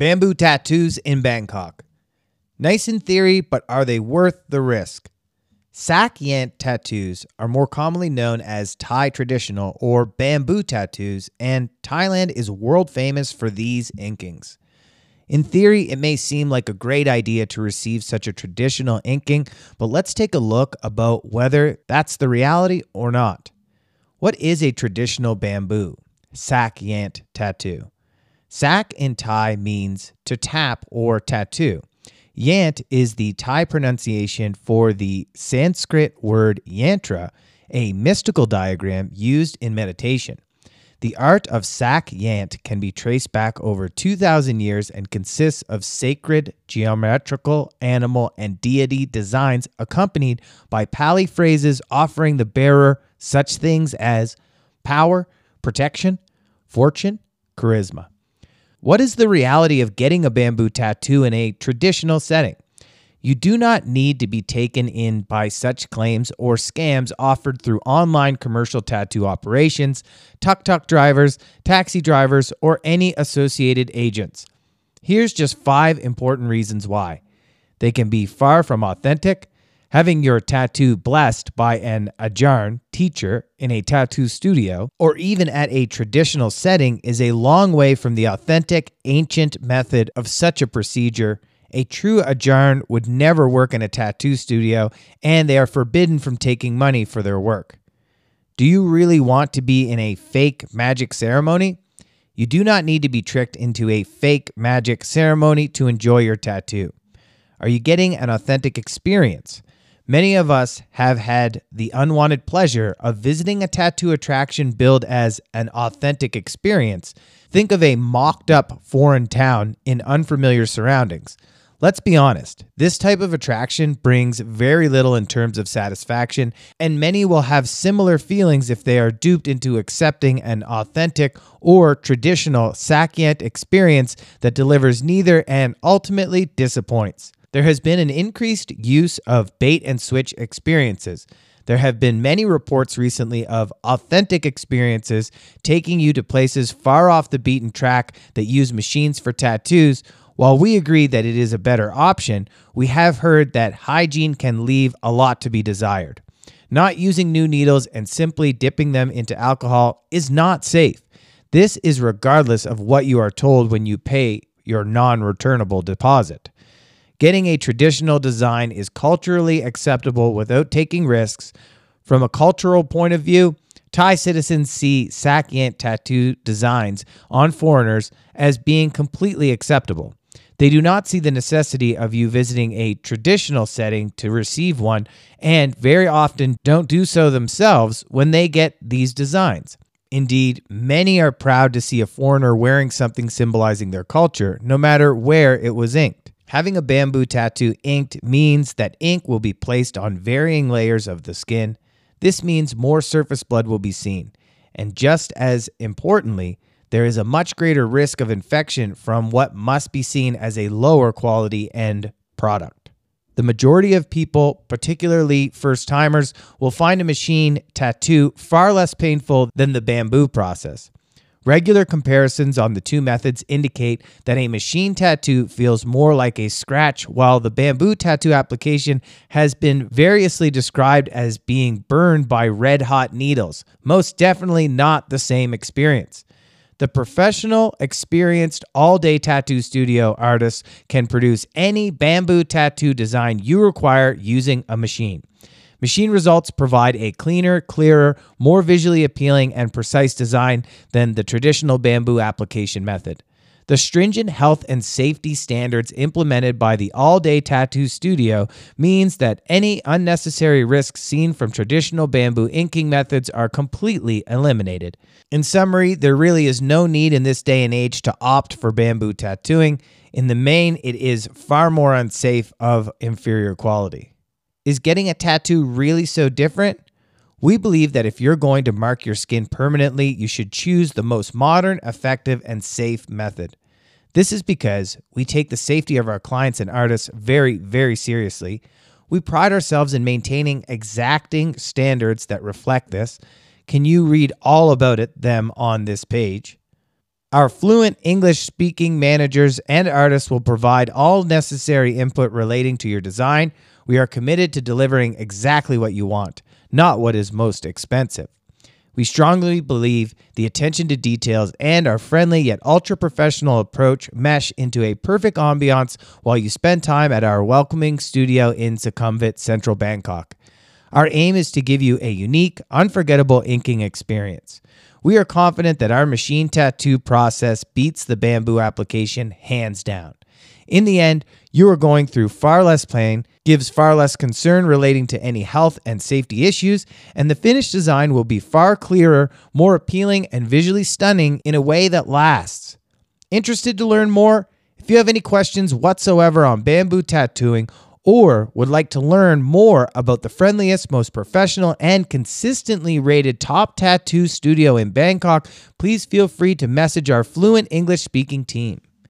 Bamboo tattoos in Bangkok. Nice in theory, but are they worth the risk? Sak Yant tattoos are more commonly known as Thai traditional or bamboo tattoos, and Thailand is world famous for these inkings. In theory, it may seem like a great idea to receive such a traditional inking, but let's take a look about whether that's the reality or not. What is a traditional bamboo? Sak Yant tattoo. Sak in Thai means to tap or tattoo. Yant is the Thai pronunciation for the Sanskrit word yantra, a mystical diagram used in meditation. The art of Sak Yant can be traced back over 2,000 years and consists of sacred, geometrical, animal, and deity designs accompanied by Pali phrases offering the bearer such things as power, protection, fortune, charisma. What is the reality of getting a bamboo tattoo in a traditional setting? You do not need to be taken in by such claims or scams offered through online commercial tattoo operations, tuk tuk drivers, taxi drivers, or any associated agents. Here's just five important reasons why. They can be far from authentic, Having your tattoo blessed by an ajarn teacher in a tattoo studio or even at a traditional setting is a long way from the authentic, ancient method of such a procedure. A true ajarn would never work in a tattoo studio, and they are forbidden from taking money for their work. Do you really want to be in a fake magic ceremony? You do not need to be tricked into a fake magic ceremony to enjoy your tattoo. Are you getting an authentic experience? Many of us have had the unwanted pleasure of visiting a tattoo attraction billed as an authentic experience. Think of a mocked up foreign town in unfamiliar surroundings. Let's be honest, this type of attraction brings very little in terms of satisfaction, and many will have similar feelings if they are duped into accepting an authentic or traditional Sak Yant experience that delivers neither and ultimately disappoints. There has been an increased use of bait and switch experiences. There have been many reports recently of authentic experiences taking you to places far off the beaten track that use machines for tattoos. While we agree that it is a better option, we have heard that hygiene can leave a lot to be desired. Not using new needles and simply dipping them into alcohol is not safe. This is regardless of what you are told when you pay your non returnable deposit. Getting a traditional design is culturally acceptable without taking risks. From a cultural point of view, Thai citizens see Sak Yant tattoo designs on foreigners as being completely acceptable. They do not see the necessity of you visiting a traditional setting to receive one, and very often don't do so themselves when they get these designs. Indeed, many are proud to see a foreigner wearing something symbolizing their culture, no matter where it was inked. Having a bamboo tattoo inked means that ink will be placed on varying layers of the skin. This means more surface blood will be seen. And just as importantly, there is a much greater risk of infection from what must be seen as a lower quality end product. The majority of people, particularly first timers, will find a machine tattoo far less painful than the bamboo process. Regular comparisons on the two methods indicate that a machine tattoo feels more like a scratch, while the bamboo tattoo application has been variously described as being burned by red hot needles. Most definitely not the same experience. The professional, experienced, all day tattoo studio artist can produce any bamboo tattoo design you require using a machine. Machine results provide a cleaner, clearer, more visually appealing, and precise design than the traditional bamboo application method. The stringent health and safety standards implemented by the All Day Tattoo Studio means that any unnecessary risks seen from traditional bamboo inking methods are completely eliminated. In summary, there really is no need in this day and age to opt for bamboo tattooing. In the main, it is far more unsafe of inferior quality. Is getting a tattoo really so different? We believe that if you're going to mark your skin permanently, you should choose the most modern, effective, and safe method. This is because we take the safety of our clients and artists very, very seriously. We pride ourselves in maintaining exacting standards that reflect this. Can you read all about it them on this page? Our fluent English speaking managers and artists will provide all necessary input relating to your design. We are committed to delivering exactly what you want, not what is most expensive. We strongly believe the attention to details and our friendly yet ultra professional approach mesh into a perfect ambiance while you spend time at our welcoming studio in Sukhumvit, central Bangkok. Our aim is to give you a unique, unforgettable inking experience. We are confident that our machine tattoo process beats the bamboo application hands down. In the end, you are going through far less pain, gives far less concern relating to any health and safety issues, and the finished design will be far clearer, more appealing, and visually stunning in a way that lasts. Interested to learn more? If you have any questions whatsoever on bamboo tattooing or would like to learn more about the friendliest, most professional, and consistently rated top tattoo studio in Bangkok, please feel free to message our fluent English speaking team.